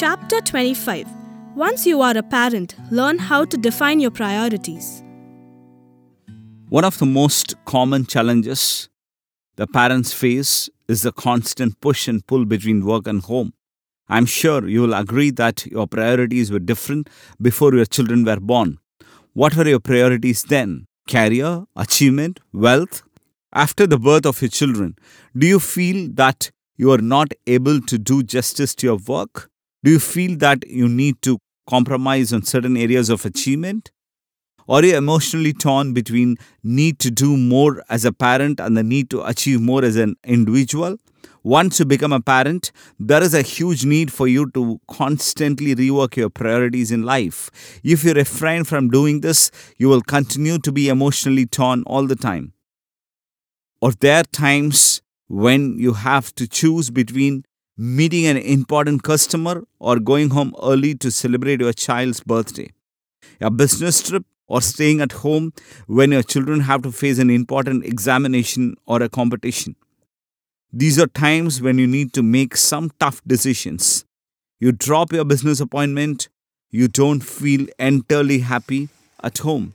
Chapter 25 Once you are a parent, learn how to define your priorities. One of the most common challenges the parents face is the constant push and pull between work and home. I'm sure you will agree that your priorities were different before your children were born. What were your priorities then? Career, achievement, wealth? After the birth of your children, do you feel that you are not able to do justice to your work? Do you feel that you need to compromise on certain areas of achievement? Or are you emotionally torn between need to do more as a parent and the need to achieve more as an individual? Once you become a parent, there is a huge need for you to constantly rework your priorities in life. If you refrain from doing this, you will continue to be emotionally torn all the time. Or there are times when you have to choose between meeting an important customer or going home early to celebrate your child's birthday. A business trip or staying at home when your children have to face an important examination or a competition. These are times when you need to make some tough decisions. You drop your business appointment, you don't feel entirely happy at home.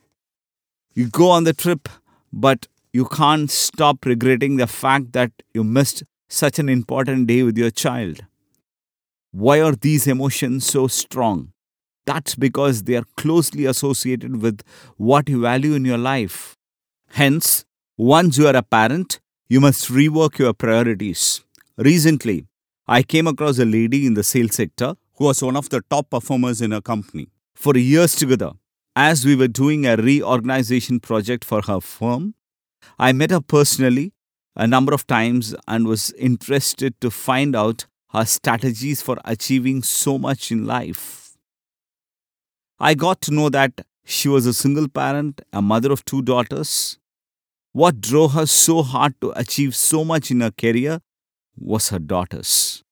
You go on the trip, but you can't stop regretting the fact that you missed such an important day with your child. Why are these emotions so strong? That's because they are closely associated with what you value in your life. Hence, once you are a parent, you must rework your priorities. Recently, I came across a lady in the sales sector who was one of the top performers in her company. For years together, as we were doing a reorganization project for her firm, I met her personally a number of times and was interested to find out her strategies for achieving so much in life. I got to know that she was a single parent, a mother of two daughters. What drove her so hard to achieve so much in her career was her daughters.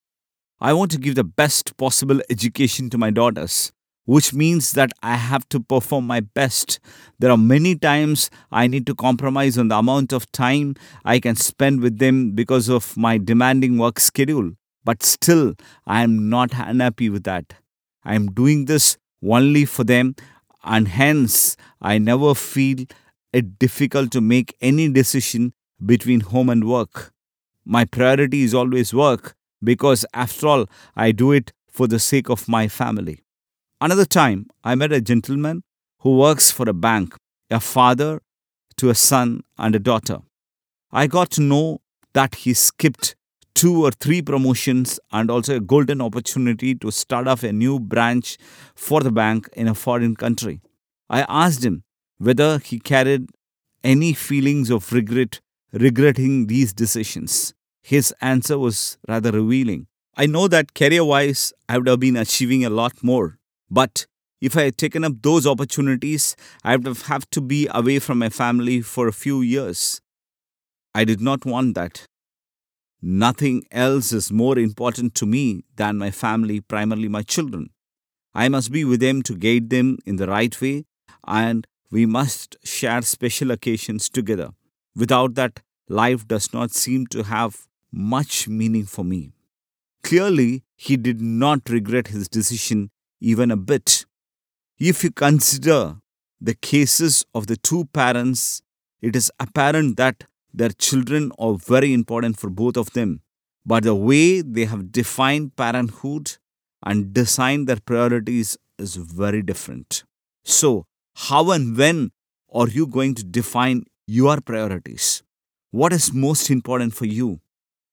I want to give the best possible education to my daughters, which means that I have to perform my best. There are many times I need to compromise on the amount of time I can spend with them because of my demanding work schedule. But still, I am not unhappy with that. I am doing this only for them, and hence I never feel it difficult to make any decision between home and work. My priority is always work because, after all, I do it for the sake of my family. Another time, I met a gentleman who works for a bank, a father to a son and a daughter. I got to know that he skipped two or three promotions and also a golden opportunity to start off a new branch for the bank in a foreign country. I asked him whether he carried any feelings of regret regretting these decisions. His answer was rather revealing. I know that career wise, I would have been achieving a lot more, but if I had taken up those opportunities, I would have to be away from my family for a few years. I did not want that. Nothing else is more important to me than my family, primarily my children. I must be with them to guide them in the right way, and we must share special occasions together. Without that, life does not seem to have much meaning for me. Clearly, he did not regret his decision even a bit. If you consider the cases of the two parents, it is apparent that their children are very important for both of them. But the way they have defined parenthood and designed their priorities is very different. So, how and when are you going to define your priorities? What is most important for you?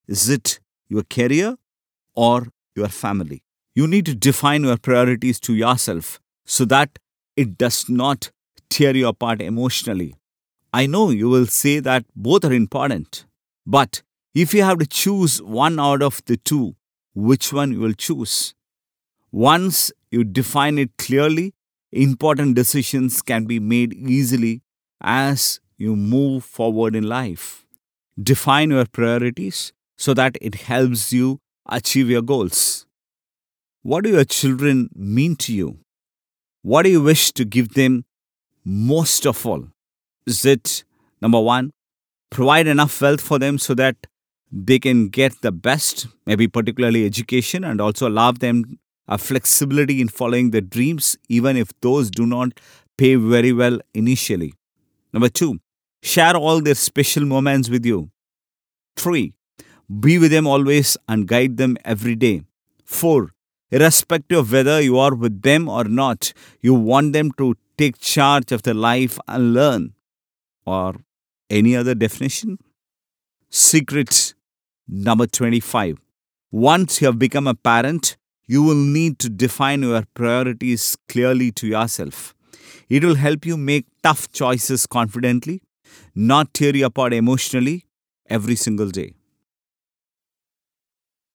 Is it your career or your family? You need to define your priorities to yourself so that it does not tear you apart emotionally. I know you will say that both are important, but if you have to choose one out of the two, which one you will choose? Once you define it clearly, important decisions can be made easily as you move forward in life. Define your priorities so that it helps you achieve your goals. What do your children mean to you? What do you wish to give them most of all? Is it number one, provide enough wealth for them so that they can get the best, maybe particularly education, and also allow them a flexibility in following their dreams, even if those do not pay very well initially. Number two, share all their special moments with you. Three, be with them always and guide them every day. Four, irrespective of whether you are with them or not, you want them to take charge of their life and learn. Or any other definition? Secret number 25. Once you have become a parent, you will need to define your priorities clearly to yourself. It will help you make tough choices confidently, not tear you apart emotionally every single day.